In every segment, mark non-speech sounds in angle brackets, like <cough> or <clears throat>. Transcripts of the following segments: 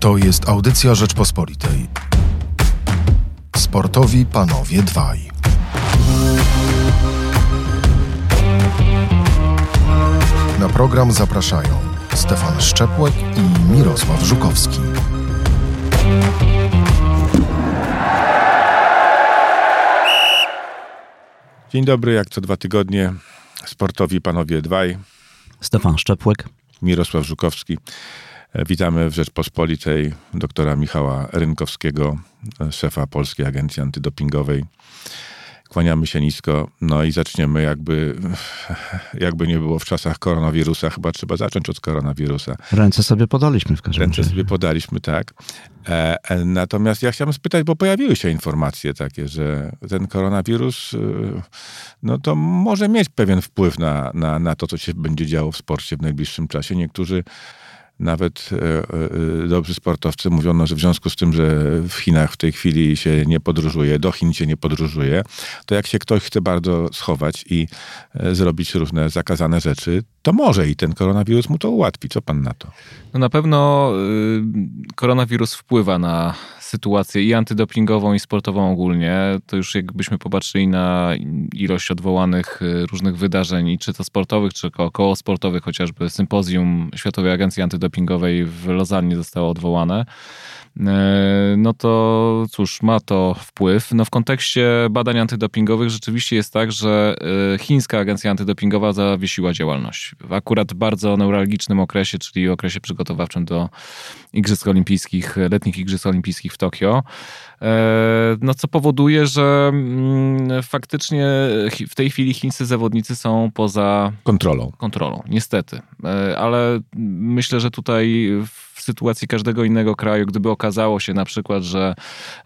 To jest audycja Rzeczpospolitej. Sportowi panowie dwaj. Na program zapraszają Stefan Szczepłek i Mirosław Żukowski. Dzień dobry, jak co dwa tygodnie. Sportowi panowie dwaj. Stefan Szczepłek. Mirosław Żukowski. E, Witamy w Rzeczpospolitej doktora Michała Rynkowskiego, e, szefa Polskiej Agencji Antydopingowej. Kłaniamy się nisko, no i zaczniemy jakby, <laughs> jakby nie było w czasach koronawirusa, chyba trzeba zacząć od koronawirusa. Ręce sobie podaliśmy w każdym Ręce razie. sobie podaliśmy, tak. E, natomiast ja chciałem spytać, bo pojawiły się informacje takie, że ten koronawirus, no to może mieć pewien wpływ na, na, na to, co się będzie działo w sporcie w najbliższym czasie. Niektórzy nawet e, e, dobrzy sportowcy mówią, no, że w związku z tym, że w Chinach w tej chwili się nie podróżuje, do Chin się nie podróżuje, to jak się ktoś chce bardzo schować i e, zrobić różne zakazane rzeczy, to może i ten koronawirus mu to ułatwi. Co pan na to? No na pewno y, koronawirus wpływa na sytuację i antydopingową, i sportową ogólnie. To już jakbyśmy popatrzyli na ilość odwołanych y, różnych wydarzeń, czy to sportowych, czy około sportowych, chociażby sympozjum Światowej Agencji Antydopingowej w Lozannie zostało odwołane. E, no to cóż, ma to wpływ. No w kontekście badań antydopingowych rzeczywiście jest tak, że e, chińska agencja antydopingowa zawiesiła działalność. W akurat bardzo neuralgicznym okresie, czyli okresie przygotowawczym do Igrzysk Olimpijskich, letnich Igrzysk Olimpijskich w Tokio. E, no co powoduje, że mm, faktycznie w tej chwili chińscy zawodnicy są poza Kontrolą. kontrolą, niestety. Ale myślę, że tutaj w sytuacji każdego innego kraju, gdyby okazało się na przykład, że,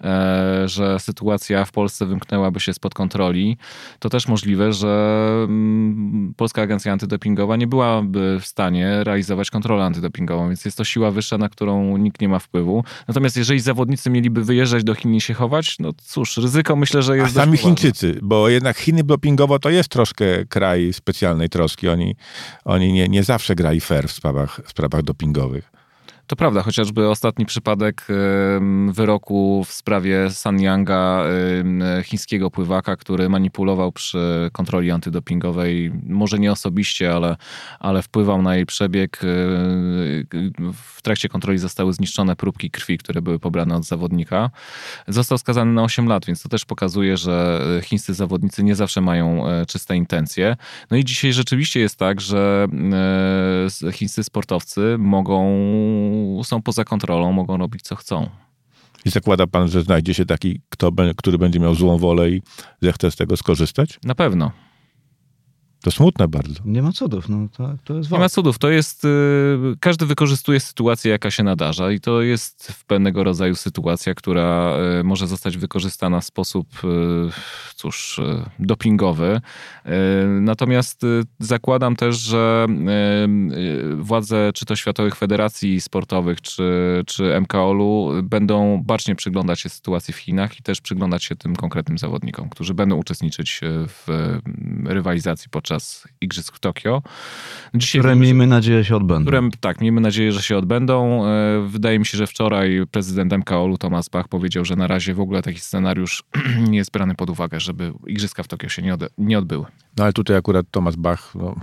e, że sytuacja w Polsce wymknęłaby się spod kontroli, to też możliwe, że mm, Polska Agencja Antydopingowa nie byłaby w stanie realizować kontrolę antydopingową, więc jest to siła wyższa, na którą nikt nie ma wpływu. Natomiast jeżeli zawodnicy mieliby wyjeżdżać do Chin i się chować, no cóż, ryzyko myślę, że A jest sami dość poważne. Chińczycy, bo jednak Chiny dopingowo to jest troszkę kraj specjalnej troski. Oni, oni nie, nie zawsze grali fair w sprawach, w sprawach dopingowych. To prawda, chociażby ostatni przypadek wyroku w sprawie San Yanga, chińskiego pływaka, który manipulował przy kontroli antydopingowej, może nie osobiście, ale, ale wpływał na jej przebieg. E, W trakcie kontroli zostały zniszczone próbki krwi, które były pobrane od zawodnika. Został skazany na 8 lat, więc to też pokazuje, że chińscy zawodnicy nie zawsze mają e, czyste intencje. No i dzisiaj rzeczywiście jest tak, że e, chińscy sportowcy mogą są poza kontrolą, mogą robić co chcą. I zakłada pan, że znajdzie się taki, kto, który będzie miał złą wolę i zechce z tego skorzystać? Na pewno. To smutne bardzo. Nie ma cudów, no to, to jest Nie ma cudów. To jest. y, Każdy wykorzystuje sytuację, jaka się nadarza, i to jest w pewnego rodzaju sytuacja, która y, może zostać wykorzystana w sposób, y, cóż, dopingowy. Natomiast zakładam też, że władze czy to światowych federacji sportowych, czy, czy MKOL-u będą bacznie przyglądać się sytuacji w Chinach i też przyglądać się tym konkretnym zawodnikom, którzy będą uczestniczyć w rywalizacji podczas Igrzysk w Tokio. Dzisiaj Które wiemy, że- miejmy nadzieję się odbędą. które, tak, miejmy nadzieję, że się odbędą. E, Wydaje mi się, że wczoraj prezydent MKOL-u Thomas Bach powiedział, że na razie w ogóle taki scenariusz <clears throat> nie jest brany pod uwagę, żeby Igrzyska w Tokio się nie, ode- nie odbyły. No ale tutaj akurat Thomas Bach, no,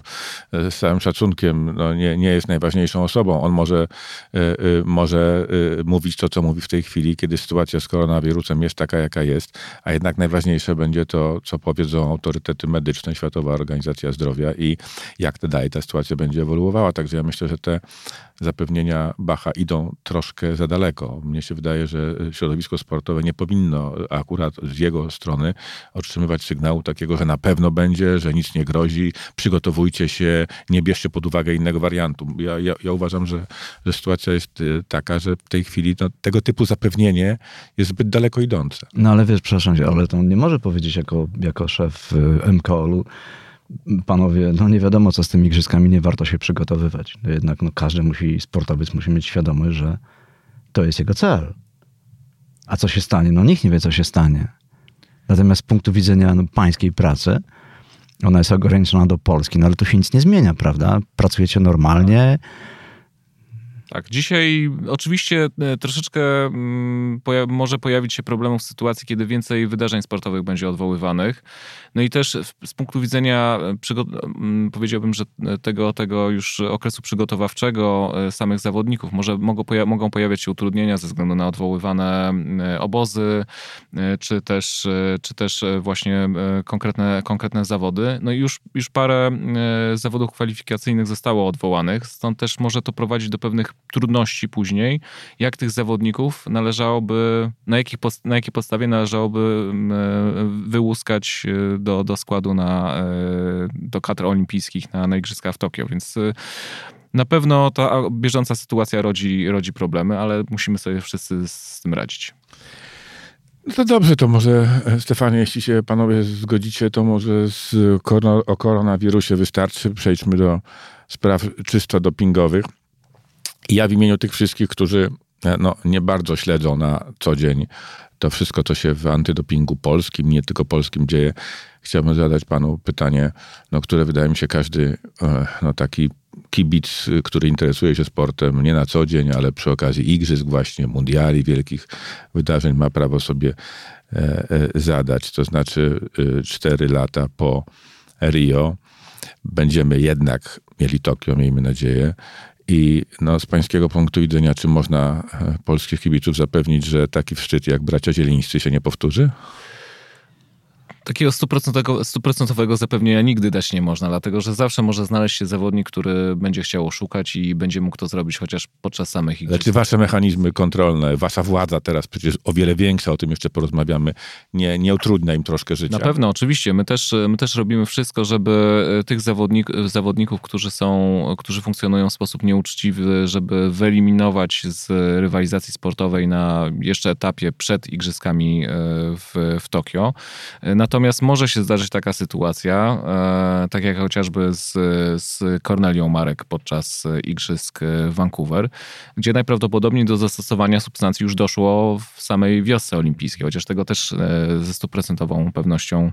z całym szacunkiem, no, nie, nie jest najważniejszą osobą. On może, y, y, może y, mówić to, co mówi w tej chwili, kiedy sytuacja z koronawirusem jest taka, jaka jest, a jednak najważniejsze będzie to, co powiedzą autorytety medyczne, Światowa Organizacja Zdrowia i jak to dalej ta sytuacja będzie ewoluowała. Także ja myślę, że te zapewnienia Bacha idą troszkę za daleko. Mnie się wydaje, że środowisko sportowe nie powinno akurat z jego strony otrzymywać sygnału takiego, że na pewno będzie, że nic nie grozi, przygotowujcie się, nie bierzcie pod uwagę innego wariantu. Ja, ja, ja uważam, że, że sytuacja jest y, taka, że w tej chwili no, tego typu zapewnienie jest zbyt daleko idące. No ale wiesz, przepraszam cię, ale to nie może powiedzieć jako, jako szef y, MKOL-u, panowie, no nie wiadomo co z tymi igrzyskami, nie warto się przygotowywać. No jednak no, każdy musi, sportowiec musi mieć świadomość, że to jest jego cel. A co się stanie? No nikt nie wie, co się stanie. Natomiast z punktu widzenia no, pańskiej pracy, ona jest ograniczona do Polski, no ale tu się nic nie zmienia, prawda? Pracujecie normalnie, Tak, dzisiaj oczywiście e, troszeczkę mm, poja może pojawić się problemów w sytuacji, kiedy więcej wydarzeń sportowych będzie odwoływanych. No i też z punktu widzenia, e, mm, powiedziałbym, że tego, tego już okresu przygotowawczego e, samych zawodników, może mogą, poja mogą pojawiać się utrudnienia ze względu na odwoływane obozy, czy też, czy też właśnie konkretne, konkretne zawody. No i już, już parę zawodów kwalifikacyjnych zostało odwołanych, stąd też może to prowadzić do pewnych trudności później, jak tych zawodników należałoby, na, jakich, na jakiej podstawie należałoby mm, e, wyłuskać e, do, do składu na, e, do kadr olimpijskich na, na Igrzyska w Tokio, więc na pewno ta bieżąca sytuacja rodzi, rodzi problemy, ale musimy sobie wszyscy z tym radzić. No to dobrze, to może Stefanie, jeśli się panowie zgodzicie, to może z o koronawirusie wystarczy. Przejdźmy do spraw czysto dopingowych. Ja w imieniu tych wszystkich, którzy e, no, nie bardzo śledzą na co dzień to wszystko, co się w antydopingu polskim, nie tylko polskim dzieje, chciałbym zadać panu pytanie, no, które wydaje mi się każdy e, no, taki kibic, który interesuje się sportem nie na co dzień, ale przy okazji igrzysk właśnie, mundiali, wielkich wydarzeń ma prawo sobie e, zadać. To znaczy cztery lata po Rio będziemy jednak mieli Tokio, miejmy nadzieję, i no, z pańskiego punktu widzenia, czy można e, polskich kibiców zapewnić, że taki szczyt jak bracia Zielińscy się nie powtórzy? Takiego stuprocentowego zapewnienia nigdy dać nie można, dlatego że zawsze może znaleźć się zawodnik, który będzie chciał oszukać i będzie mógł to zrobić chociaż podczas samych igrzysk. Znaczy wasze mechanizmy kontrolne, wasza władza teraz przecież o wiele większa, o tym jeszcze porozmawiamy, nie, nie utrudnia im troszkę życia. Na pewno, oczywiście. My też, my też robimy wszystko, żeby e, tych zawodnik, zawodników, którzy są, którzy funkcjonują w sposób nieuczciwy, żeby wyeliminować z rywalizacji sportowej na jeszcze etapie przed igrzyskami e, w, w Tokio. Natomiast Natomiast może się zdarzyć taka sytuacja, e, tak jak chociażby z, z Cornelią Marek podczas Igrzysk w Vancouver, gdzie najprawdopodobniej do zastosowania substancji już doszło w samej wiosce olimpijskiej, chociaż tego też e, ze stuprocentową pewnością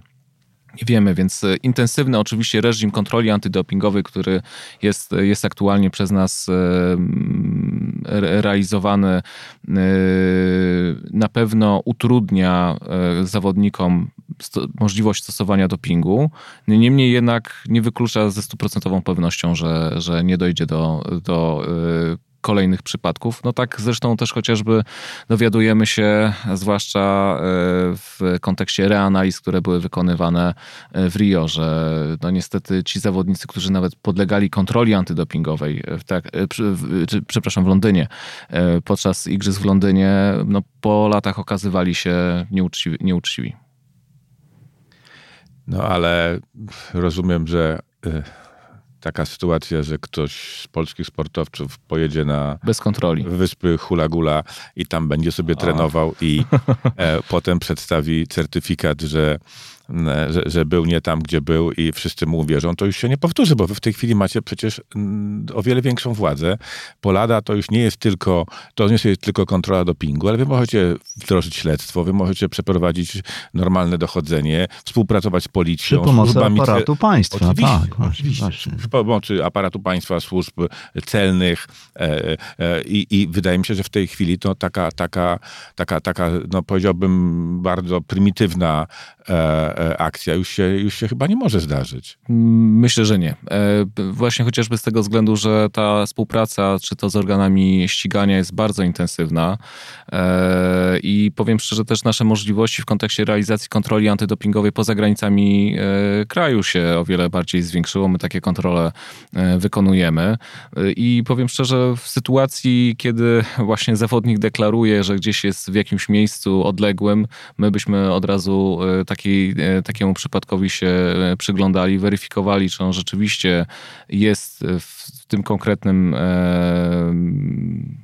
nie wiemy, więc e, intensywny oczywiście reżim kontroli antydopingowej, który jest, jest aktualnie przez nas realizowany, na pewno utrudnia zawodnikom możliwość stosowania dopingu. Niemniej jednak nie wyklucza ze stuprocentową pewnością, że, że nie dojdzie do, do y, kolejnych przypadków. No tak zresztą też chociażby dowiadujemy się, zwłaszcza y, w kontekście reanaliz, które były wykonywane y, w Rio, że no niestety ci zawodnicy, którzy nawet podlegali kontroli antydopingowej, tak, przepraszam, w Londynie, podczas igrzysk w Londynie, no po latach okazywali się nieuczciwi. nieuczciwi. No ale rozumiem, że y, taka sytuacja, że ktoś z polskich sportowców pojedzie na bez kontroli. wyspy Hula Gula i tam będzie sobie trenował i e, potem przedstawi certyfikat, że że, że, był nie tam, gdzie był i wszyscy mu uwierzą, to już się nie powtórzy, bo wy w tej chwili macie przecież mm, o wiele większą władzę. Polada to już nie jest tylko, to nie jest tylko kontrola dopingu, ale wy możecie wdrożyć śledztwo, wy możecie przeprowadzić normalne dochodzenie, współpracować z policją, Przy pomocy aparatu państwa, oczywiście, tak. Oczywiście, przy pomocy aparatu państwa, służb celnych e, e, i, i wydaje mi się, że w tej chwili to taka, taka, taka, taka no powiedziałbym bardzo prymitywna e, E, akcja już się, już się chyba nie może zdarzyć. Myślę, że nie. E, właśnie chociażby z tego względu, że ta współpraca, czy to z organami ścigania jest bardzo intensywna e, i powiem szczerze, też nasze możliwości w kontekście realizacji kontroli antydopingowej poza granicami kraju się o wiele bardziej zwiększyło. My takie kontrole wykonujemy i powiem szczerze, w sytuacji, kiedy <laughs> właśnie zawodnik deklaruje, że gdzieś jest w jakimś miejscu odległym, my byśmy od razu takiej E, takiemu przypadkowi się e, przyglądali, weryfikowali, czy on rzeczywiście jest w tym konkretnym e,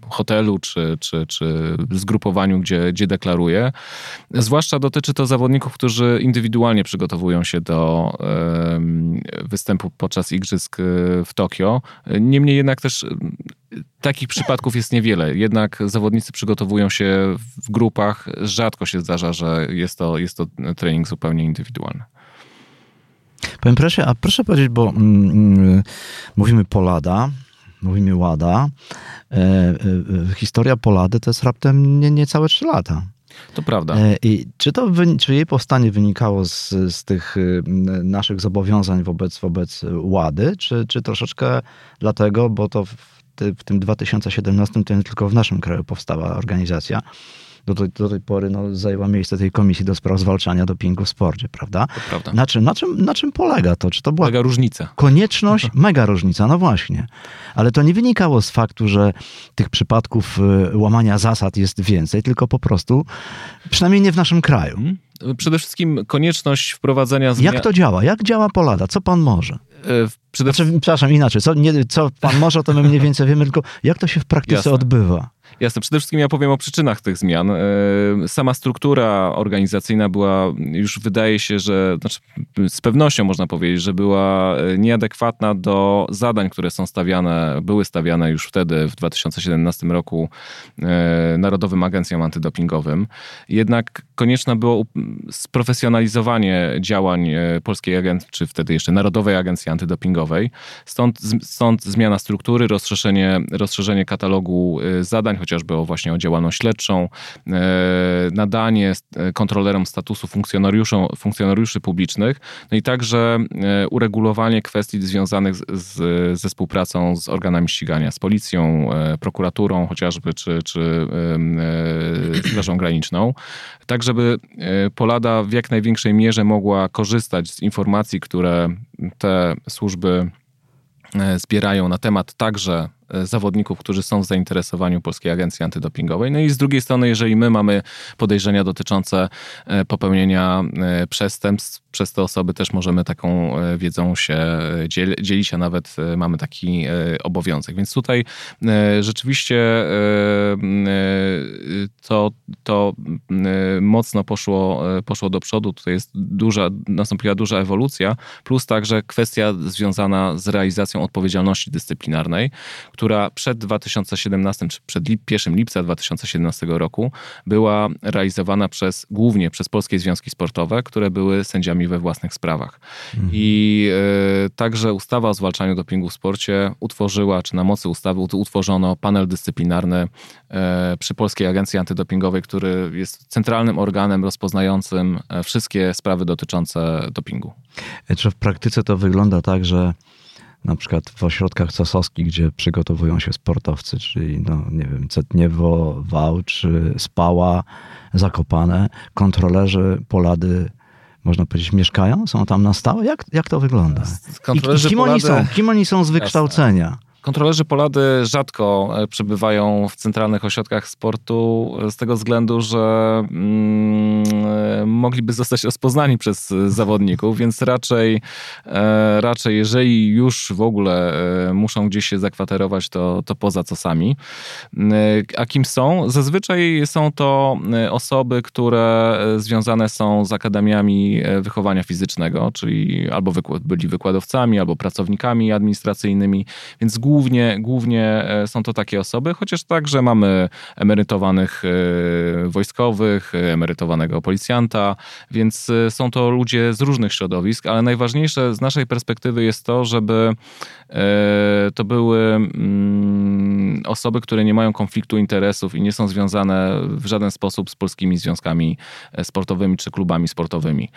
hotelu czy, czy, czy zgrupowaniu, gdzie, gdzie deklaruje. Zwłaszcza dotyczy to zawodników, którzy indywidualnie przygotowują się do występu podczas igrzysk w Tokio. Niemniej jednak też takich przypadków jest niewiele. Jednak zawodnicy przygotowują się w grupach. Rzadko się zdarza, że jest to, jest to trening zupełnie indywidualny. Panie prezesie, a proszę powiedzieć, bo mm, mm mówimy Polada, mówimy WADA, e, e, historia Polady to jest raptem nie, niecałe 3 lata. To prawda. E, I czy, to, czy jej powstanie wynikało z, z tych y, naszych zobowiązań wobec, wobec Łady, czy, czy troszeczkę dlatego, bo to w, w tym 2017 to nie tylko w naszym kraju powstała organizacja, do tej, do tej pory no, zajęła miejsce tej komisji do spraw zwalczania dopingu w sporcie, prawda? Prawda. Na czym, na, czym, na czym polega to? Czy to była mega różnica? Konieczność, <laughs> mega różnica, no właśnie. Ale to nie wynikało z faktu, że tych przypadków y, łamania zasad jest więcej, tylko po prostu, przynajmniej nie w naszym kraju. Hmm? Przede wszystkim konieczność wprowadzenia zmian. Jak to działa? Jak działa Polada? Co pan może? E, przede... Znaczy, przepraszam, inaczej. Co, nie, co pan może, to my mniej więcej wiemy, tylko jak to się w praktyce Jasne. odbywa? Jasne. Przede wszystkim ja powiem o przyczynach tych zmian. E, sama struktura organizacyjna była, już wydaje się, że znaczy z pewnością można powiedzieć, że była e, nieadekwatna do zadań, które są stawiane, były stawiane już wtedy w 2017 roku e, Narodowym Agencjom Antydopingowym. Jednak konieczne było sprofesjonalizowanie działań Polskiej Agencji, czy wtedy jeszcze Narodowej Agencji Antydopingowej. Stąd, stąd zmiana struktury, rozszerzenie, rozszerzenie katalogu zadań, chociażby o właśnie o działalność śledczą, e, nadanie e, kontrolerom statusu funkcjonariuszy publicznych, no i także e, uregulowanie kwestii związanych z, z, ze współpracą z organami ścigania, z policją, prokuraturą chociażby, czy, czy Strażą Graniczną, tak żeby Polada w jak największej mierze mogła korzystać z informacji, które te służby zbierają na temat także zawodników, którzy są w zainteresowaniu Polskiej Agencji Antydopingowej. No i z drugiej strony, jeżeli my mamy podejrzenia dotyczące e, popełnienia e, przestępstw, przez te osoby też możemy taką wiedzą się dzielić, a nawet mamy taki obowiązek. Więc tutaj rzeczywiście to, to mocno poszło, poszło do przodu. Tutaj jest duża, nastąpiła duża ewolucja, plus także kwestia związana z realizacją odpowiedzialności dyscyplinarnej, która przed 2017, czy przed 1 lipca 2017 roku była realizowana przez, głównie przez polskie związki sportowe, które były sędziami we własnych sprawach. Mhm. I e, także ustawa o zwalczaniu dopingu w sporcie utworzyła, czy na mocy ustawy utworzono panel dyscyplinarny e, przy Polskiej Agencji Antydopingowej, który jest centralnym organem rozpoznającym e, wszystkie sprawy dotyczące dopingu. Czy w praktyce to wygląda tak, że na przykład w ośrodkach cosowskich, gdzie przygotowują się sportowcy, czyli no, nie wiem, Cetniewo, Wałcz, Spała, Zakopane, kontrolerzy Polady można powiedzieć, mieszkają? Są tam na stałe? Jak, jak to wygląda? I, i kim, Polady... oni są? kim oni są z wykształcenia? Jasne. Kontrolerzy Polady rzadko e, przebywają w centralnych ośrodkach sportu e, z tego względu, że mm, e, mogliby zostać rozpoznani przez zawodników, więc raczej, raczej jeżeli już w ogóle muszą gdzieś się zakwaterować, to, to poza co sami. A kim są? Zazwyczaj są to osoby, które związane są z akademiami wychowania fizycznego, czyli albo byli wykładowcami, albo pracownikami administracyjnymi, więc głównie głównie, głównie e, są to takie osoby, chociaż także mamy emerytowanych e, wojskowych, emerytowanego policjanta, więc e, są to ludzie z różnych środowisk, ale najważniejsze z naszej perspektywy jest to, żeby to były mm, osoby, które nie mają konfliktu interesów i nie są związane w żaden sposób z polskimi związkami sportowymi czy klubami sportowymi.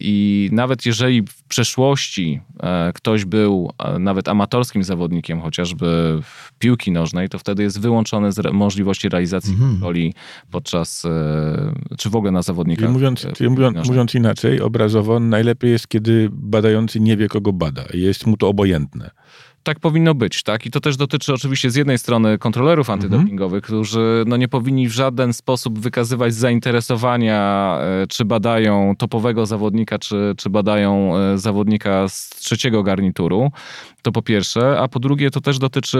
I nawet jeżeli w przeszłości ktoś był nawet amatorskim zawodnikiem, chociażby piłki nożnej, to wtedy jest wyłączony z możliwości realizacji mhm. roli podczas, e, czy w ogóle na zawodnika. mówiąc, mówiąc, mówiąc inaczej, obrazowo, najlepiej jest, kiedy badający nie wie, kogo bada. Jest mu to obojętne tak powinno być, tak? I to też dotyczy oczywiście z jednej strony kontrolerów mhm. antydopingowych, mhm. którzy no, nie powinni w żaden sposób wykazywać zainteresowania, e, czy badają topowego zawodnika, czy, czy badają e, zawodnika z trzeciego garnituru. To po pierwsze, a po drugie to też dotyczy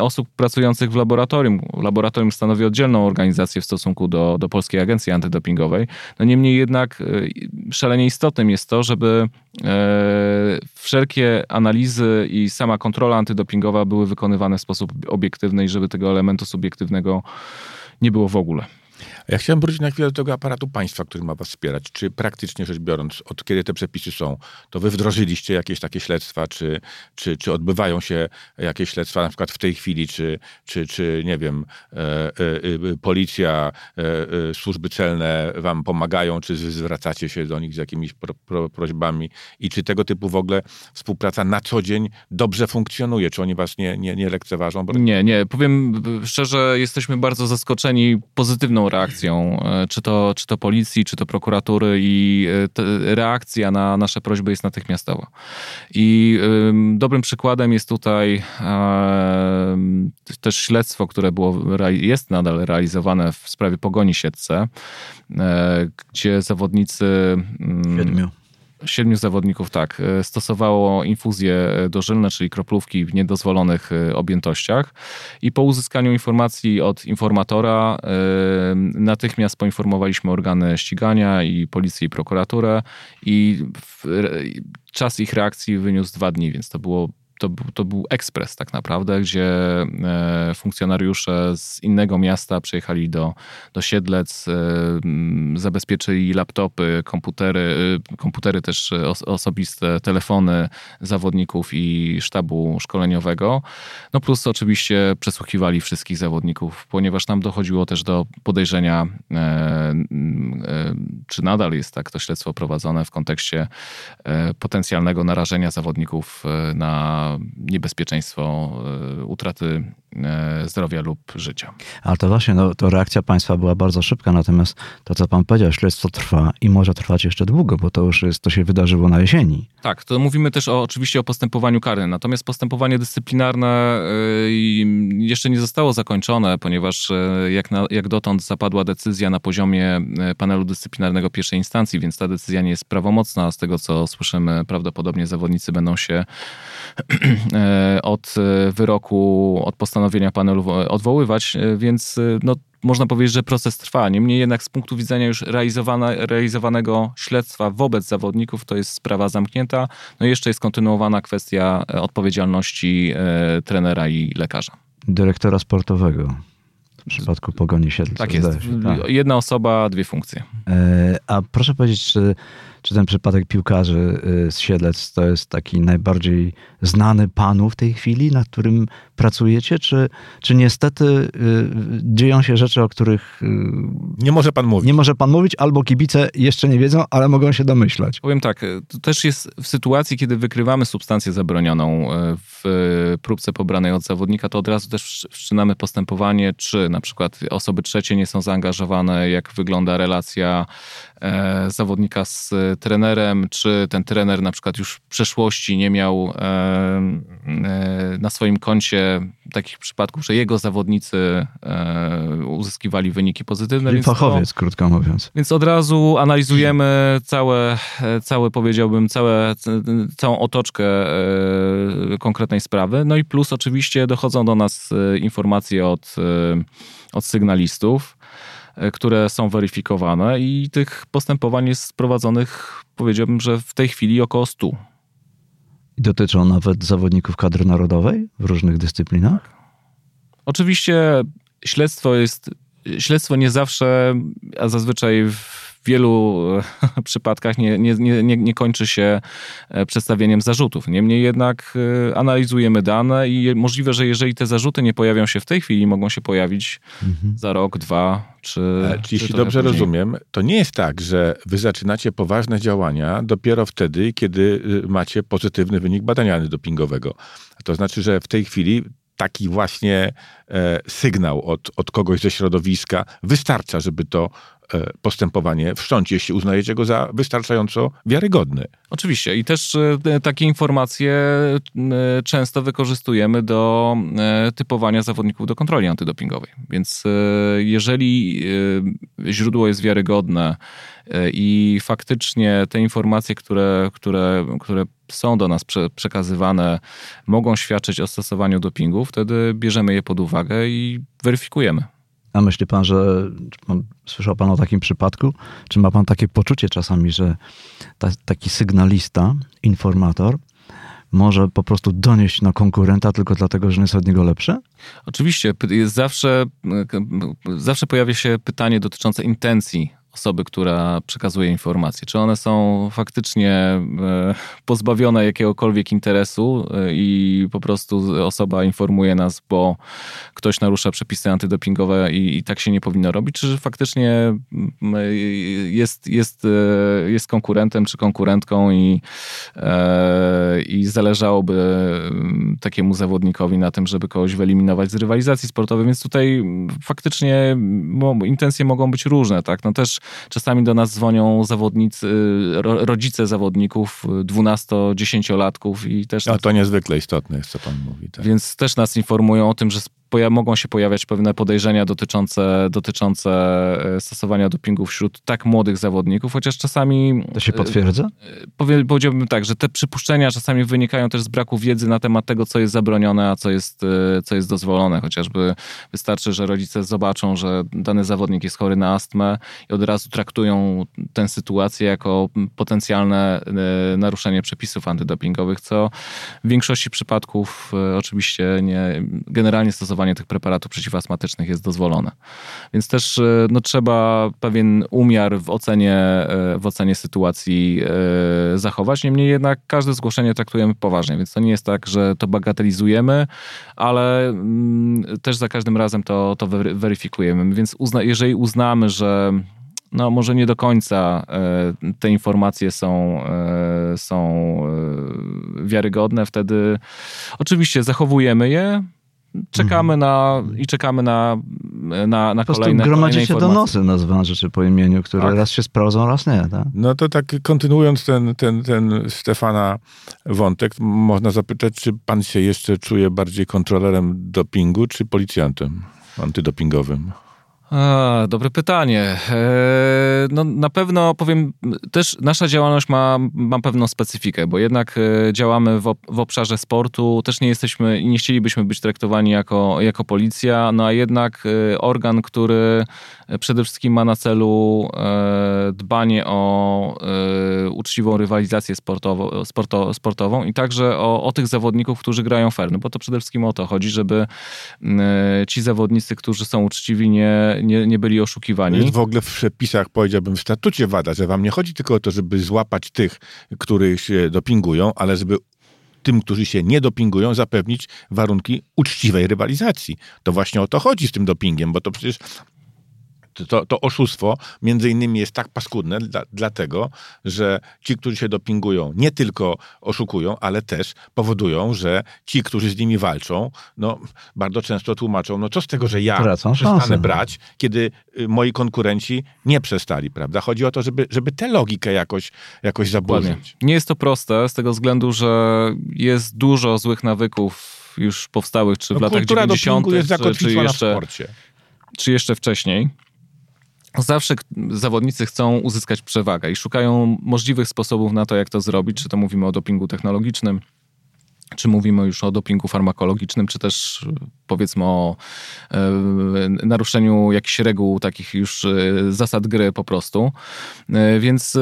osób pracujących w laboratorium. Laboratorium stanowi oddzielną organizację w stosunku do, do Polskiej Agencji Antydopingowej. No niemniej jednak e, szalenie istotnym jest to, żeby e, wszelkie analizy i sama kontrola antydopingowa były wykonywane w sposób obiektywny i żeby tego elementu subiektywnego nie było w ogóle. Ja chciałem wrócić na chwilę do tego aparatu państwa, który ma was wspierać. Czy praktycznie rzecz biorąc, od kiedy te przepisy są, to wy wdrożyliście jakieś takie śledztwa, czy, czy, czy odbywają się jakieś śledztwa na przykład w tej chwili, czy, czy, czy nie wiem, e, e, e, policja, e, e, służby celne wam pomagają, czy zwracacie się do nich z jakimiś pro, pro, prośbami i czy tego typu w ogóle współpraca na co dzień dobrze funkcjonuje? Czy oni was nie, nie, nie lekceważą? Bo... Nie, nie. Powiem szczerze, jesteśmy bardzo zaskoczeni pozytywną reakcją, e, czy to, czy to policji, czy to prokuratury i e, reakcja na nasze prośby jest natychmiastowa. I dobrym przykładem jest tutaj też śledztwo, które było, jest nadal realizowane w sprawie pogoni siedce, e, gdzie zawodnicy... Siedmiu siedmiu zawodników tak, e, stosowało infuzje e, dożylne, czyli kroplówki w niedozwolonych e, objętościach. I po uzyskaniu informacji od informatora natychmiast poinformowaliśmy organy ścigania i policję i prokuraturę i czas ich reakcji wyniósł dwa dni, więc to było to, to był ekspres tak naprawdę, gdzie e, funkcjonariusze z innego miasta przyjechali do, do Siedlec, e, zabezpieczyli laptopy, komputery, e, komputery też osobiste, telefony zawodników i sztabu szkoleniowego. No plus oczywiście przesłuchiwali wszystkich zawodników, ponieważ tam dochodziło też do podejrzenia, czy nadal jest tak to śledztwo prowadzone w kontekście potencjalnego narażenia zawodników na niebezpieczeństwo e, utraty zdrowia lub życia. Ale to właśnie, no, to reakcja państwa była bardzo szybka, natomiast to, co pan powiedział, śledztwo trwa i może trwać jeszcze długo, bo to już jest, to się wydarzyło na jesieni. Tak, to mówimy też o, oczywiście o postępowaniu karnym, natomiast postępowanie dyscyplinarne e, jeszcze nie zostało zakończone, ponieważ jak, na, jak dotąd zapadła decyzja na poziomie panelu dyscyplinarnego pierwszej instancji, więc ta decyzja nie jest prawomocna. Z tego, co słyszymy, prawdopodobnie zawodnicy będą się <clears throat> E, od e, wyroku, od postanowienia panelu odwoływać, e, więc no, można powiedzieć, że proces trwa. Niemniej jednak z punktu widzenia już realizowanego śledztwa wobec zawodników to jest sprawa zamknięta. No i jeszcze jest kontynuowana kwestia odpowiedzialności trenera i lekarza. Dyrektora sportowego w przypadku Pogoni Siedlca. Tak jest. Tak. Jedna osoba, dwie funkcje. A proszę powiedzieć, czy czy ten przypadek piłkarzy y, z Siedlec to jest taki najbardziej znany panu w tej chwili, nad którym pracujecie, czy, czy niestety y, dzieją się rzeczy, o których... Y, nie może pan mówić. Nie może pan mówić, albo kibice jeszcze nie wiedzą, ale mogą się domyślać. Powiem tak, to też jest w sytuacji, kiedy wykrywamy substancję zabronioną w próbce pobranej od zawodnika, to od razu też wszczynamy postępowanie, czy na przykład osoby trzecie nie są zaangażowane, jak wygląda relacja e, zawodnika z trenerem, czy ten trener na przykład już w przeszłości nie miał e, e, na swoim koncie takich przypadków, że jego zawodnicy e, uzyskiwali wyniki pozytywne. Czyli fachowiec, to, krótko mówiąc. Więc od razu analizujemy całe, całe powiedziałbym, całe, całą otoczkę konkretnej sprawy. No i plus oczywiście dochodzą do nas informacje od, od sygnalistów, które są weryfikowane i tych postępowań jest prowadzonych, powiedziałbym, że w tej chwili około 100. I dotyczą nawet zawodników kadry narodowej w różnych dyscyplinach? Oczywiście śledztwo jest, śledztwo nie zawsze, a zazwyczaj w wielu e, <laughs> przypadkach nie, nie, nie, nie kończy się e, przedstawieniem zarzutów. Niemniej jednak e, analizujemy dane i możliwe, że jeżeli te zarzuty nie pojawią się w tej chwili, mogą się pojawić mhm. za rok, dwa, czy. czy jeśli dobrze później. rozumiem, to nie jest tak, że wy zaczynacie poważne działania dopiero wtedy, kiedy macie pozytywny wynik badania antydopingowego. To znaczy, że w tej chwili taki właśnie e, sygnał od, od kogoś ze środowiska wystarcza, żeby to postępowanie wszcząć, jeśli uznajecie go za wystarczająco wiarygodny. Oczywiście i też e, takie informacje e, często wykorzystujemy do e, typowania zawodników do kontroli antydopingowej. Więc e, jeżeli źródło jest wiarygodne i faktycznie te informacje, które, które, które są do nas prze, przekazywane, mogą świadczyć o stosowaniu dopingu, wtedy bierzemy je pod uwagę i weryfikujemy. A myśli pan, że pan, słyszał pan o takim przypadku? Czy ma pan takie poczucie czasami, że ta, taki sygnalista, informator może po prostu donieść na konkurenta tylko dlatego, że nie jest od niego lepszy? Oczywiście, jest zawsze, zawsze pojawia się pytanie dotyczące intencji osoby, która przekazuje informacje. Czy one są faktycznie e, pozbawione jakiegokolwiek interesu e, i po prostu osoba informuje nas, bo ktoś narusza przepisy antydopingowe i, i tak się nie powinno robić, czy faktycznie jest, jest, e, jest konkurentem czy konkurentką i, i zależałoby takiemu zawodnikowi na tym, żeby kogoś wyeliminować z rywalizacji sportowej, więc tutaj faktycznie intencje mogą być różne, tak? No też Czasami do nas dzwonią zawodnicy, rodzice zawodników, 12-10-latków i też... No to niezwykle istotne jest, co pan mówi. Tak. Więc też nas informują o tym, że mogą się pojawiać pewne podejrzenia dotyczące, dotyczące e, stosowania dopingu wśród tak młodych zawodników, chociaż czasami... To się potwierdza? E, powiedziałbym tak, że te przypuszczenia czasami wynikają też z braku wiedzy na temat tego, co jest zabronione, a co jest, e, co jest dozwolone. Chociażby wystarczy, że rodzice zobaczą, że dany zawodnik jest chory na astmę i od razu traktują tę sytuację jako potencjalne naruszenie przepisów antydopingowych, co w większości przypadków oczywiście nie, generalnie stosowane stosowanie tych preparatów przeciwastmatycznych jest dozwolone. Więc też e, no, trzeba pewien umiar w ocenie, e, w ocenie sytuacji e, zachować. Niemniej jednak każde zgłoszenie traktujemy poważnie, więc to nie jest tak, że to bagatelizujemy, ale mm, też za każdym razem to, to weryfikujemy. Więc uzna, jeżeli uznamy, że no może nie do końca te informacje są, są wiarygodne, wtedy oczywiście zachowujemy je, czekamy na i czekamy na, na, na po kolejne, gromadzicie donosy, nazywam rzeczy po imieniu, które tak. raz się sprawdzą, raz nie. Tak? No to tak kontynuując ten, ten, ten Stefana wątek, można zapytać, czy pan się jeszcze czuje bardziej kontrolerem dopingu, czy policjantem antydopingowym? Dobre pytanie. E, no, na pewno powiem, też nasza działalność ma, ma pewną specyfikę, bo jednak e, działamy w, w obszarze sportu, też nie jesteśmy i nie chcielibyśmy być traktowani jako, jako policja, no a jednak e, organ, który przede wszystkim ma na celu dbanie o uczciwą rywalizację sportowo, sporto, sportową i także o, o tych zawodników, którzy grają fair, no bo to przede wszystkim o to chodzi, żeby ci zawodnicy, którzy są uczciwi, nie, nie, nie byli oszukiwani. W ogóle w przepisach, powiedziałbym, w statucie WADA, że wam nie chodzi tylko o to, żeby złapać tych, których się dopingują, ale żeby tym, którzy się nie dopingują, zapewnić warunki uczciwej rywalizacji. To właśnie o to chodzi z tym dopingiem, bo to przecież to, to oszustwo między innymi jest tak paskudne dla, dlatego, że ci, którzy się dopingują, nie tylko oszukują, ale też powodują, że ci, którzy z nimi walczą, no bardzo często tłumaczą, no co z tego, że ja Tracą przestanę szansę. brać, kiedy y, moi konkurenci nie przestali, prawda? Chodzi o to, żeby, żeby tę logikę jakoś, jakoś zaburzyć. Nie jest to proste z tego względu, że jest dużo złych nawyków już powstałych, czy w no, latach 90. jest czy, czy jeszcze, w sporcie. Czy jeszcze wcześniej zawsze zawodnicy chcą uzyskać przewagę i szukają możliwych sposobów na to, jak to zrobić, czy to mówimy o dopingu technologicznym, czy mówimy już o dopingu farmakologicznym, czy też powiedzmy o e, naruszeniu jakichś reguł, takich już e, zasad gry po prostu. E, więc e,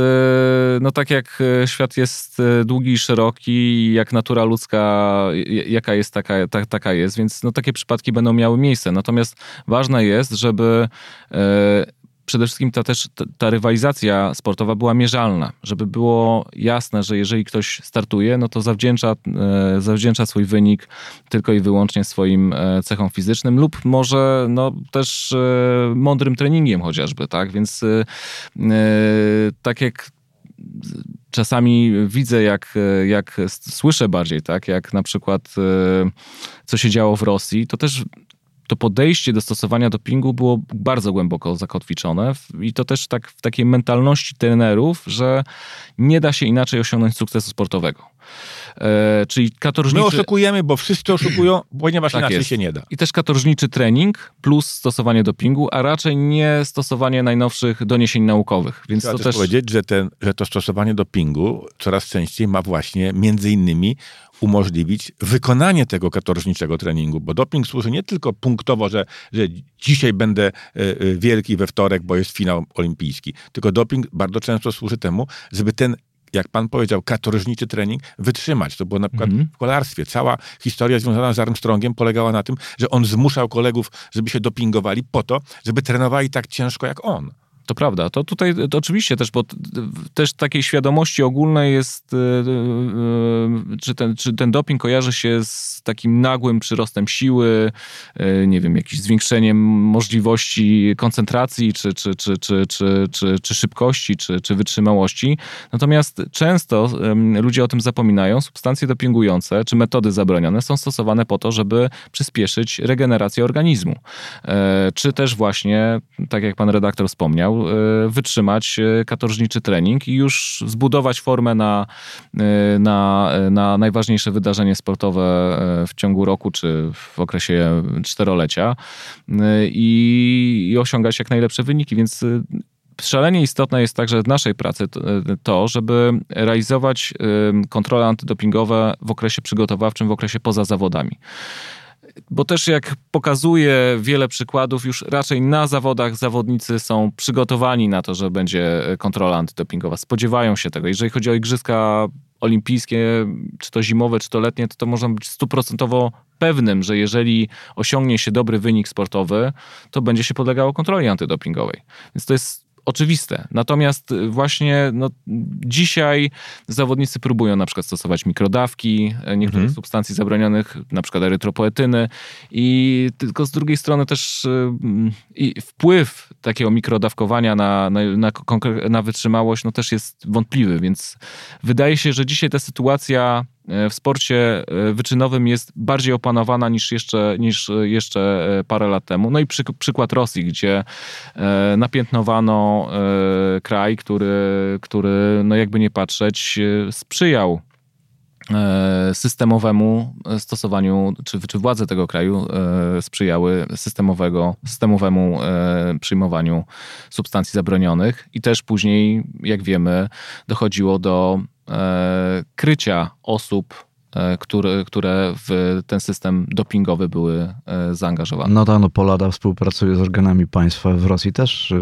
no tak jak świat jest e, długi i szeroki, jak natura ludzka, jaka jest, taka, ta, taka jest, więc no takie przypadki będą miały miejsce. Natomiast ważne jest, żeby e, przede wszystkim ta też ta rywalizacja sportowa była mierzalna, żeby było jasne, że jeżeli ktoś startuje, no to zawdzięcza, e, zawdzięcza swój wynik tylko i wyłącznie swoim e, cechom fizycznym lub może no, też e, mądrym treningiem chociażby, tak? Więc tak jak czasami widzę, jak, jak słyszę bardziej, tak, jak na przykład co się działo w Rosji, to też to podejście do stosowania dopingu było bardzo głęboko zakotwiczone i to też tak w takiej mentalności trenerów, że nie da się inaczej osiągnąć sukcesu sportowego. E, czyli katorżniczy... My oszukujemy, bo wszyscy oszukują, ponieważ tak inaczej jest. się nie da. I też katorżniczy trening plus stosowanie dopingu, a raczej nie stosowanie najnowszych doniesień naukowych. Więc Trzeba to też powiedzieć, że, ten, że to stosowanie dopingu coraz częściej ma właśnie między innymi umożliwić wykonanie tego katorżniczego treningu, bo doping służy nie tylko punktowo, że, że dzisiaj będę e, e, wielki we wtorek, bo jest finał olimpijski, tylko doping bardzo często służy temu, żeby ten jak pan powiedział, katorżniczy trening wytrzymać. To było na przykład w kolarstwie. Cała historia związana z Armstrongiem polegała na tym, że on zmuszał kolegów, żeby się dopingowali po to, żeby trenowali tak ciężko jak on. To prawda. To tutaj to oczywiście też, bo też takiej świadomości ogólnej jest, czy ten, czy ten doping kojarzy się z takim nagłym przyrostem siły, nie wiem, jakimś zwiększeniem możliwości koncentracji, czy, czy, czy, czy, czy, czy, czy szybkości, czy, czy wytrzymałości. Natomiast często ludzie o tym zapominają. Substancje dopingujące, czy metody zabronione są stosowane po to, żeby przyspieszyć regenerację organizmu. Czy też właśnie, tak jak pan redaktor wspomniał, E, wytrzymać e, katorżniczy trening i już zbudować formę na, e, na, na najważniejsze wydarzenie sportowe w ciągu roku czy w okresie czterolecia i, i osiągać jak najlepsze wyniki. Więc szalenie istotne jest także w naszej pracy to, żeby realizować kontrole antydopingowe w okresie przygotowawczym, w okresie poza zawodami bo też jak pokazuje wiele przykładów, już raczej na zawodach zawodnicy są przygotowani na to, że będzie kontrola antydopingowa. Spodziewają się tego. Jeżeli chodzi o igrzyska olimpijskie, czy to zimowe, czy to letnie, to, to można być stuprocentowo pewnym, że jeżeli osiągnie się dobry wynik sportowy, to będzie się podlegało kontroli antydopingowej. Więc to jest oczywiste. Natomiast właśnie no, dzisiaj zawodnicy próbują na przykład stosować mikrodawki e, niektórych mhm. substancji zabronionych, na przykład erytropoetyny i tylko z drugiej strony też e, i wpływ takiego mikrodawkowania na, na, na, na wytrzymałość no, też jest wątpliwy, więc wydaje się, że dzisiaj ta sytuacja w sporcie e, wyczynowym jest bardziej opanowana niż jeszcze, niż jeszcze e, parę lat temu. No i przy, przykład Rosji, gdzie napiętnowano kraj, który, który no jakby nie patrzeć, sprzyjał systemowemu stosowaniu, czy, czy władze tego kraju sprzyjały systemowego, systemowemu przyjmowaniu substancji zabronionych i też później, jak wiemy, dochodziło do E, krycia osób, e, które, które w ten system dopingowy były e, zaangażowane. No tak, no Polada współpracuje z organami państwa. W Rosji też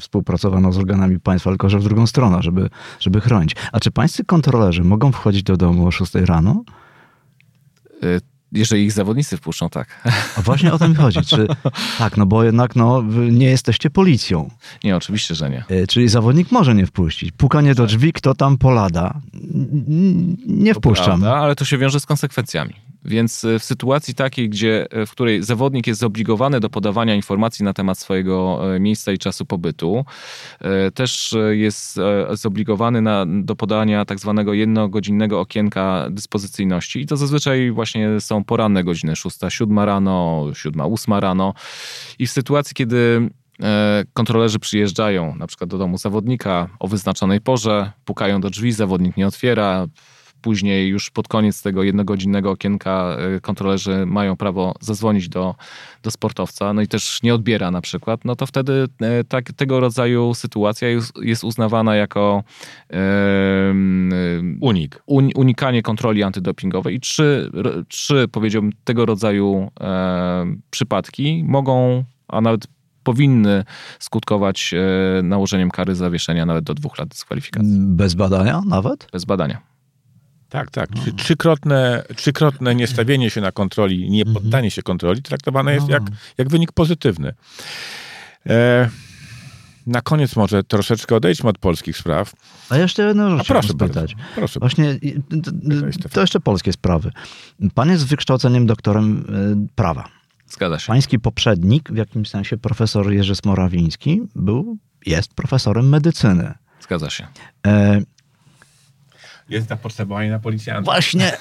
współpracowano z organami państwa, tylko że w drugą stronę, żeby, żeby chronić. A czy pańscy kontrolerzy mogą wchodzić do domu o 6 rano? Jeżeli ich zawodnicy wpuszczą, tak. A właśnie o to mi chodzi. Czy, <laughs> tak, no bo jednak no, nie jesteście policją. Nie, oczywiście, że nie. E, czyli zawodnik może nie wpuścić. Pukanie do drzwi, kto tam polada. Nie wpuszczam. Prawda, ale to się wiąże z konsekwencjami. Więc e, w sytuacji takiej, gdzie, e, w której zawodnik jest zobligowany do podawania informacji na temat swojego e, miejsca i czasu pobytu, też jest zobligowany na, do podania tak zwanego jednogodzinnego okienka dyspozycyjności. I to zazwyczaj właśnie są poranne godziny, 6, 7 rano, 7, 8 rano. I w sytuacji, kiedy kontrolerzy przyjeżdżają na przykład do domu zawodnika o wyznaczonej porze, pukają do drzwi, zawodnik nie otwiera, później już pod koniec tego jednogodzinnego okienka e, kontrolerzy mają prawo zadzwonić do, do sportowca, no i też nie odbiera na przykład, no to wtedy e, tak, tego rodzaju sytuacja jest, uznawana jako unik. Un, unikanie kontroli antydopingowej i trzy, trzy powiedziałbym, tego rodzaju e, przypadki mogą, a nawet powinny skutkować e, nałożeniem kary zawieszenia nawet do dwóch lat dyskwalifikacji. Bez badania nawet? Bez badania. Tak, tak. No. Trzykrotne, trzykrotne niestawienie się na kontroli, nie mhm. poddanie się kontroli traktowane jest no. jak, jak wynik pozytywny. E, na koniec może troszeczkę odejdźmy od polskich spraw. A jeszcze jedną rzecz proszę spytać. Proszę. Właśnie to jeszcze polskie sprawy. Pan jest wykształceniem doktorem e, prawa. Zgadza się. Pański poprzednik, w jakimś sensie profesor Jerzy Morawiński, był, jest profesorem medycyny. Zgadza się. E, jest zapotrzebowanie na policjantów. Właśnie.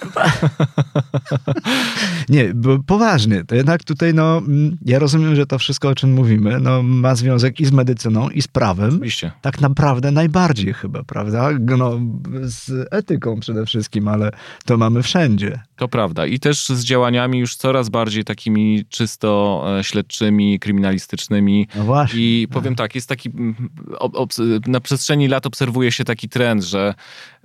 <laughs> nie, bo poważnie. To jednak tutaj, no, mm, ja rozumiem, że to wszystko, o czym mówimy, no, ma związek i z medycyną, i z prawem. Oczywiście. Tak naprawdę najbardziej chyba, prawda? No, z etyką przede wszystkim, ale to mamy wszędzie. To prawda. I też z działaniami już coraz bardziej takimi czysto e, śledczymi, kryminalistycznymi. No właśnie. I powiem tak, jest taki, na przestrzeni lat obserwuje się taki trend, że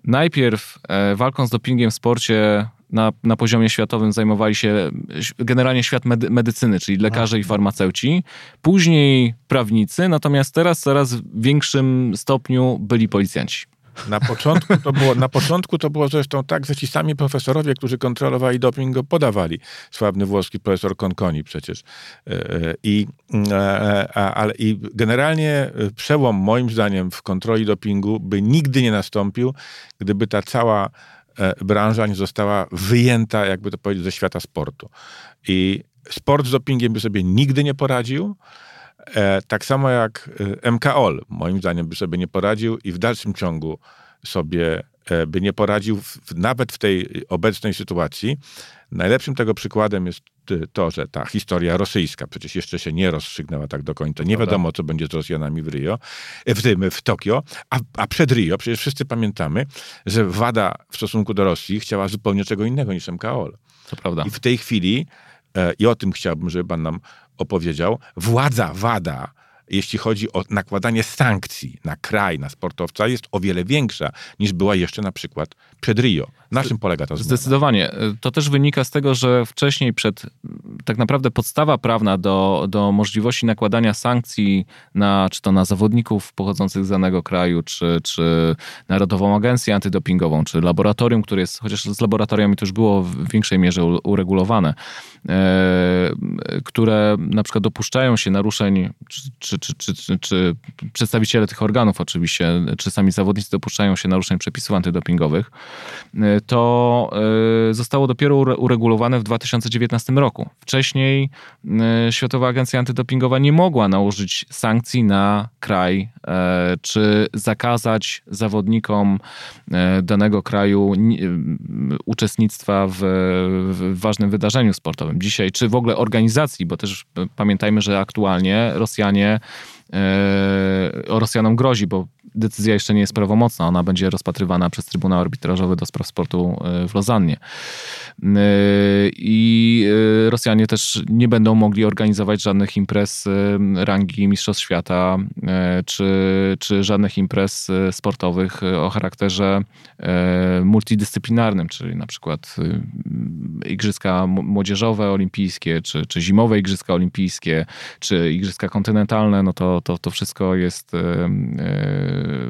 najpierw e, walką z dopingiem w sporcie na, na poziomie światowym zajmowali się generalnie świat medy, medycyny, czyli lekarze i farmaceuci, później prawnicy, natomiast teraz w coraz większym stopniu byli policjanci. Na początku, to było, na początku to było zresztą tak, że ci sami profesorowie, którzy kontrolowali doping, go podawali. Sławny włoski profesor Conconi przecież. E, e, I, e, ale, I generalnie przełom moim zdaniem w kontroli dopingu by nigdy nie nastąpił, gdyby ta cała branża nie została wyjęta, jakby to powiedzieć, ze świata sportu. I sport z dopingiem by sobie nigdy nie poradził. E, tak samo jak e, MKOL, moim zdaniem, by sobie nie poradził i w dalszym ciągu sobie e, by nie poradził w, nawet w tej obecnej sytuacji. Najlepszym tego przykładem jest to, że ta historia rosyjska przecież jeszcze się nie rozstrzygnęła tak do końca. Nie wiadomo, co będzie z Rosjanami w Rio, w tym w Tokio, a, a przed Rio przecież wszyscy pamiętamy, że WADA w stosunku do Rosji chciała zupełnie czego innego niż MKOL. To prawda. I w tej chwili, i o tym chciałbym, żeby pan nam opowiedział, władza WADA, jeśli chodzi o nakładanie sankcji na kraj, na sportowca, jest o wiele większa niż była jeszcze na przykład przed Rio. Na czym polega ta zmiana? Zdecydowanie. To też wynika z tego, że wcześniej przed tak naprawdę podstawa prawna do, do możliwości nakładania sankcji na, czy to na zawodników pochodzących z danego kraju, czy, czy Narodową Agencję Antydopingową, czy laboratorium, które jest, chociaż z laboratoriami to już było w większej mierze uregulowane, e, które na przykład dopuszczają się naruszeń, czy, czy, czy, czy, czy przedstawiciele tych organów oczywiście, czy sami zawodnicy dopuszczają się naruszeń przepisów antydopingowych, e, to e, zostało dopiero uregulowane w 2019 roku. Wcześniej e, Światowa Agencja Antydopingowa nie mogła nałożyć sankcji na kraj, e, czy zakazać zawodnikom danego kraju uczestnictwa w, w ważnym wydarzeniu sportowym. Dzisiaj, czy w ogóle organizacji, bo też pamiętajmy, że aktualnie Rosjanie Rosjanom grozi, bo decyzja jeszcze nie jest prawomocna. Ona będzie rozpatrywana przez Trybunał Arbitrażowy do spraw sportu e, w Lozannie. E, I e, Rosjanie też nie będą mogli organizować żadnych imprez rangi Mistrzostw Świata, czy, czy żadnych imprez sportowych o charakterze multidyscyplinarnym, czyli na przykład Igrzyska Młodzieżowe Olimpijskie, czy, czy Zimowe Igrzyska Olimpijskie, czy Igrzyska Kontynentalne, no to, to, to wszystko jest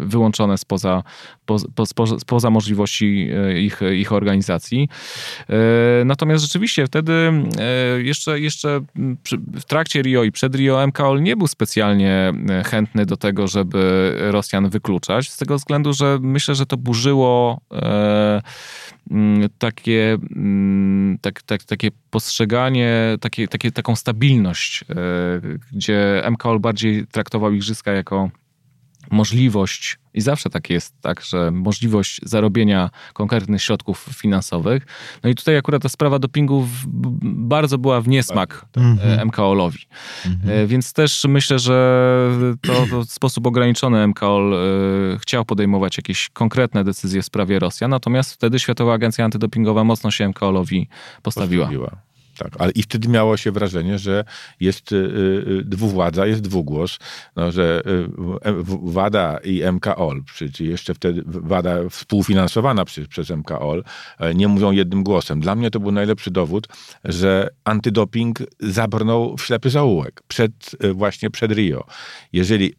wyłączone spoza, po, spoza, spoza możliwości e, ich, ich organizacji. E, natomiast rzeczywiście wtedy e, jeszcze, jeszcze w trakcie Rio i przed Rio MKOL nie był specjalnie chętny do tego, żeby Rosjan wykluczać, z tego względu, że myślę, że to burzyło takie, tak, tak, takie postrzeganie, takie, takie, taką stabilność, gdzie MKOL bardziej traktował igrzyska jako możliwość, i zawsze tak jest, tak, że możliwość zarobienia konkretnych środków finansowych. No i tutaj akurat ta sprawa dopingu bardzo była w niesmak mm MKOL-owi. Mm -hmm. Więc też myślę, że to, to w sposób ograniczony MKOL e, chciał podejmować jakieś konkretne decyzje w sprawie Rosja, natomiast wtedy Światowa Agencja Antydopingowa mocno się MKOL-owi postawiła. postawiła. Tak, ale i wtedy miało się wrażenie, że jest y, y, dwuwładza, jest dwugłos, no, że y, WADA i MKOL, czyli jeszcze wtedy WADA współfinansowana przez, przez MKOL, e, nie mówią jednym głosem. Dla mnie to był najlepszy dowód, że antydoping zabrnął w ślepy zaułek przed, właśnie przed Rio. Jeżeli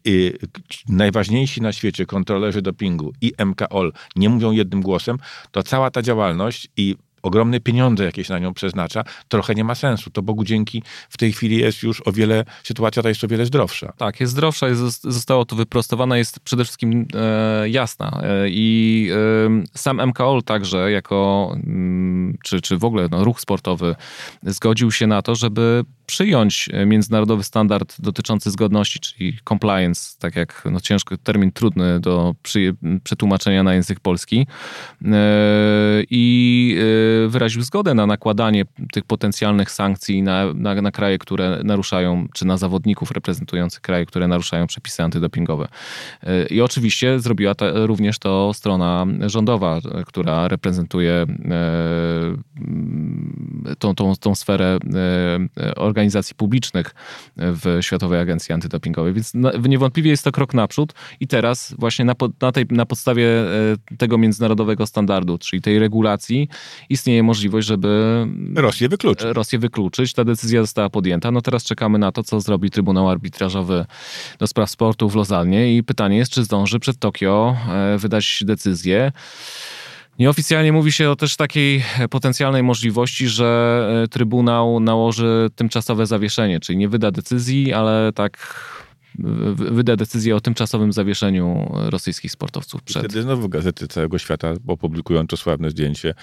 najważniejsi na świecie kontrolerzy dopingu i MKOL nie mówią jednym głosem, to cała ta działalność i ogromne pieniądze jakieś na nią przeznacza, trochę nie ma sensu. To Bogu dzięki w tej chwili jest już o wiele, sytuacja ta jest o wiele zdrowsza. Tak, jest zdrowsza, jest, zostało to wyprostowane, jest przede wszystkim e, jasna. E, I e, sam MKOL także jako, mm, czy, czy w ogóle no, ruch sportowy zgodził się na to, żeby przyjąć międzynarodowy standard dotyczący zgodności, czyli compliance, tak jak no, ciężki termin trudny do przy, przetłumaczenia na język polski. E, I e, wyraził zgodę na nakładanie tych potencjalnych sankcji na, na, na kraje, które naruszają, czy na zawodników reprezentujących kraje, które naruszają przepisy antydopingowe. E, I oczywiście zrobiła to, również to strona rządowa, która reprezentuje tą, tą, tą sferę organizacji publicznych w Światowej Agencji Antydopingowej. Więc niewątpliwie jest to krok naprzód i teraz właśnie na, na, tej, na podstawie tego międzynarodowego standardu, czyli tej regulacji istnieje możliwość, żeby Rosję wykluczyć. Rosję wykluczyć. Ta decyzja została podjęta. No teraz czekamy na to, co zrobi Trybunał Arbitrażowy do spraw sportu w Lozannie i pytanie jest, czy zdąży przed Tokio e, wydać decyzję. Nieoficjalnie mówi się o też takiej potencjalnej możliwości, że e, Trybunał nałoży tymczasowe zawieszenie, czyli nie wyda decyzji, ale tak wyda decyzję o tymczasowym zawieszeniu rosyjskich sportowców przed. Wtedy znowu gazety całego świata opublikują to sławne zdjęcie,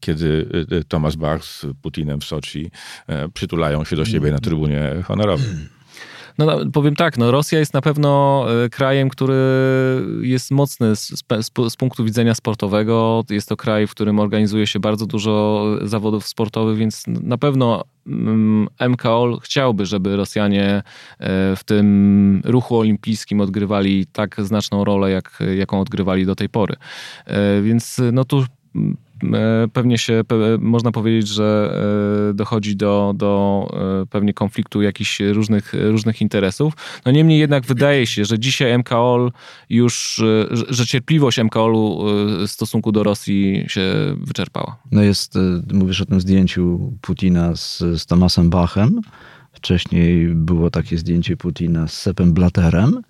kiedy Thomas Bach z Putinem w Soczi e, przytulają się do siebie na trybunie honorowym. No, no, powiem tak, no Rosja jest na pewno e, krajem, który jest mocny z, z, z, punktu widzenia sportowego. Jest to kraj, w którym organizuje się bardzo dużo zawodów sportowych, więc na pewno MKOL mm, chciałby, żeby Rosjanie e, w tym ruchu olimpijskim odgrywali tak znaczną rolę, jak, jaką odgrywali do tej pory. E, więc no tu E, pewnie się, można powiedzieć, że e, dochodzi do, do e, pewnie konfliktu jakichś różnych, różnych interesów. No niemniej jednak wydaje się, że dzisiaj MKOL już, że cierpliwość MKOL-u w stosunku do Rosji się wyczerpała. No jest, mówisz o tym zdjęciu Putina z, z Tomasem Bachem. Wcześniej było takie zdjęcie Putina z Sepem Blatterem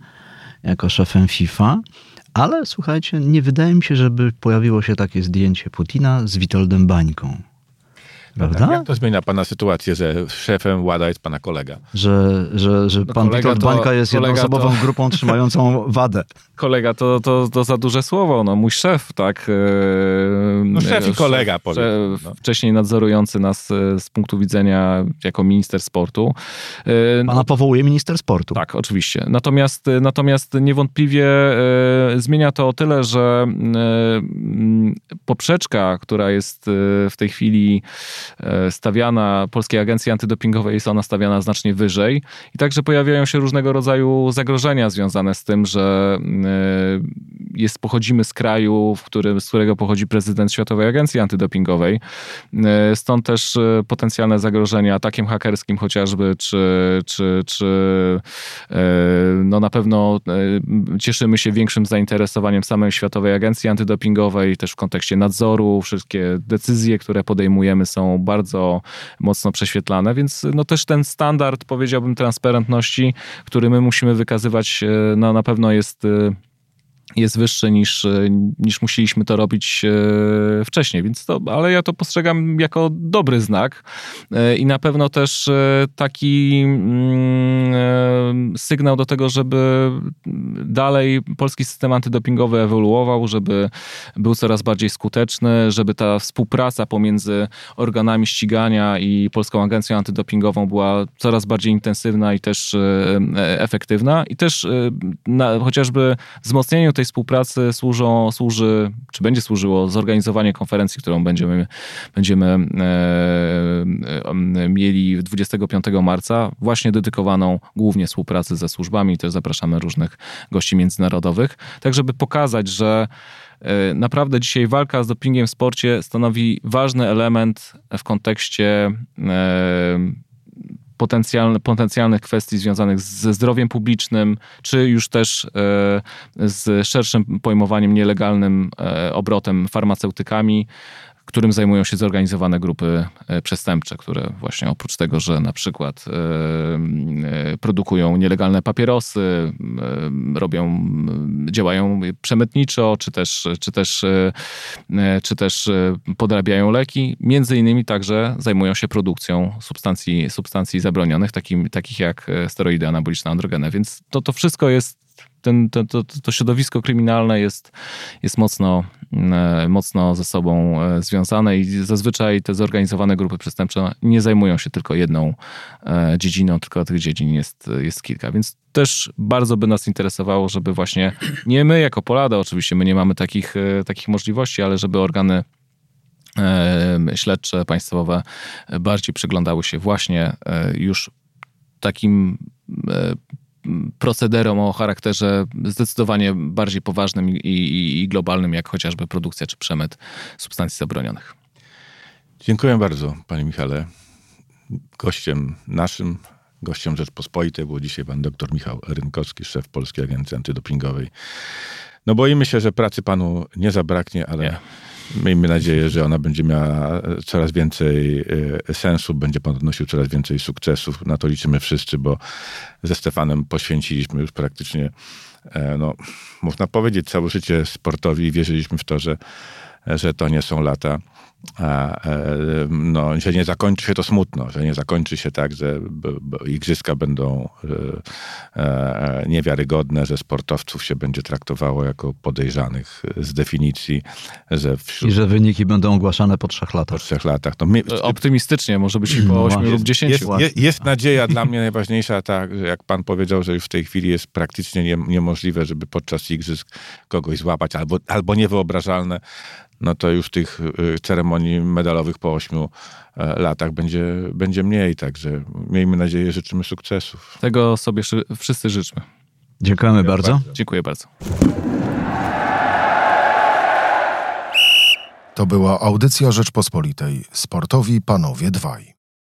jako szefem FIFA. Ale słuchajcie, nie wydaje mi się, żeby pojawiło się takie zdjęcie Putina z Witoldem Bańką. Prawda? Jak to zmienia pana sytuację, że szefem WADA jest pana kolega? Że, że, że no pan Witold Bańka jest jednoosobową to... grupą <laughs> trzymającą wadę. Kolega to, to, to za duże słowo. No, mój szef, tak. E, no szef i kolega, szef, powiem. No. Wcześniej nadzorujący nas e, z punktu widzenia jako minister sportu. E, pana powołuje minister sportu. Tak, oczywiście. Natomiast, natomiast niewątpliwie zmienia to o tyle, że poprzeczka, która jest w tej chwili E, stawiana Polskiej Agencji Antydopingowej, jest ona stawiana znacznie wyżej. I także pojawiają się różnego rodzaju zagrożenia związane z tym, że e, jest, pochodzimy z kraju, w którym, z którego pochodzi prezydent Światowej Agencji Antydopingowej. E, stąd też potencjalne zagrożenia atakiem hakerskim chociażby, czy, czy, czy no na pewno cieszymy się większym zainteresowaniem samej Światowej Agencji Antydopingowej, też w kontekście nadzoru. Wszystkie decyzje, które podejmujemy są bardzo mocno prześwietlane, więc no też ten standard, powiedziałbym, transparentności, który my musimy wykazywać, e, no na pewno jest e, jest wyższy niż, niż musieliśmy to robić e, wcześniej, więc to, ale ja to postrzegam jako dobry znak e, i na pewno też e, taki mm, sygnał do tego, żeby dalej polski system antydopingowy ewoluował, żeby był coraz bardziej skuteczny, żeby ta współpraca pomiędzy organami ścigania i Polską Agencją Antydopingową była coraz bardziej intensywna i też efektywna. I też na, chociażby wzmocnieniu tej tej współpracy służą, służy, czy będzie służyło zorganizowanie konferencji, którą będziemy, będziemy e, e, mieli 25 marca, właśnie dedykowaną głównie współpracy ze służbami. Też zapraszamy różnych gości międzynarodowych, tak żeby pokazać, że e, naprawdę dzisiaj walka z dopingiem w sporcie stanowi ważny element w kontekście potencjalne, potencjalnych kwestii związanych ze zdrowiem publicznym, czy już też e, z szerszym pojmowaniem nielegalnym e, obrotem farmaceutykami którym zajmują się zorganizowane grupy e, przestępcze, które właśnie oprócz tego, że na przykład e, e, produkują nielegalne papierosy, robią, działają przemytniczo, czy też, czy też, czy też podrabiają leki, między innymi także zajmują się produkcją substancji, substancji zabronionych, takim, takich jak steroidy anaboliczne, androgeny. Więc to, to wszystko jest ten, to, to, to środowisko kryminalne jest, jest mocno, e, mocno ze sobą e, związane i zazwyczaj te zorganizowane grupy przestępcze nie zajmują się tylko jedną e, dziedziną, tylko tych dziedzin jest, jest kilka. Więc też bardzo by nas interesowało, żeby właśnie nie my jako Polada, oczywiście my nie mamy takich, takich możliwości, ale żeby organy śledcze państwowe bardziej przyglądały się właśnie już takim procederom o charakterze zdecydowanie bardziej poważnym i, i, i, globalnym, jak chociażby produkcja czy przemyt substancji zabronionych. Dziękuję bardzo, panie Michale. Gościem naszym, gościem Rzeczpospolitej był dzisiaj pan dr Michał Rynkowski, szef Polskiej Agencji Antydopingowej. No boimy się, że pracy panu nie zabraknie, ale... Nie miejmy nadzieję, że ona będzie miała coraz więcej e, sensu, będzie podnosił coraz więcej sukcesów. Na to liczymy wszyscy, bo ze Stefanem poświęciliśmy już praktycznie, e, no, można powiedzieć, całe życie sportowi i wierzyliśmy w to, że, że to nie są lata e, no, że nie zakończy się to smutno, że nie zakończy się tak, że igrzyska będą e, e, niewiarygodne, że sportowców się będzie traktowało jako podejrzanych z definicji, że wśród... I że wyniki będą ogłaszane po trzech latach. Po trzech latach. No, my... Optymistycznie, może być i po ośmiu no, lub dziesięciu. Jest, jest, jest, nadzieja dla mnie najważniejsza, tak, że jak pan powiedział, że już w tej chwili jest praktycznie nie, niemożliwe, żeby podczas igrzysk kogoś złapać, albo, albo niewyobrażalne, no to już tych y, ceremonii medalowych po ośmiu e, latach będzie, będzie mniej. Także miejmy nadzieję, życzymy sukcesów. Tego sobie wszyscy życzmy. Dziękujemy Dziękuję bardzo. bardzo. Dziękuję bardzo. To była audycja Rzeczpospolitej. Sportowi panowie dwaj.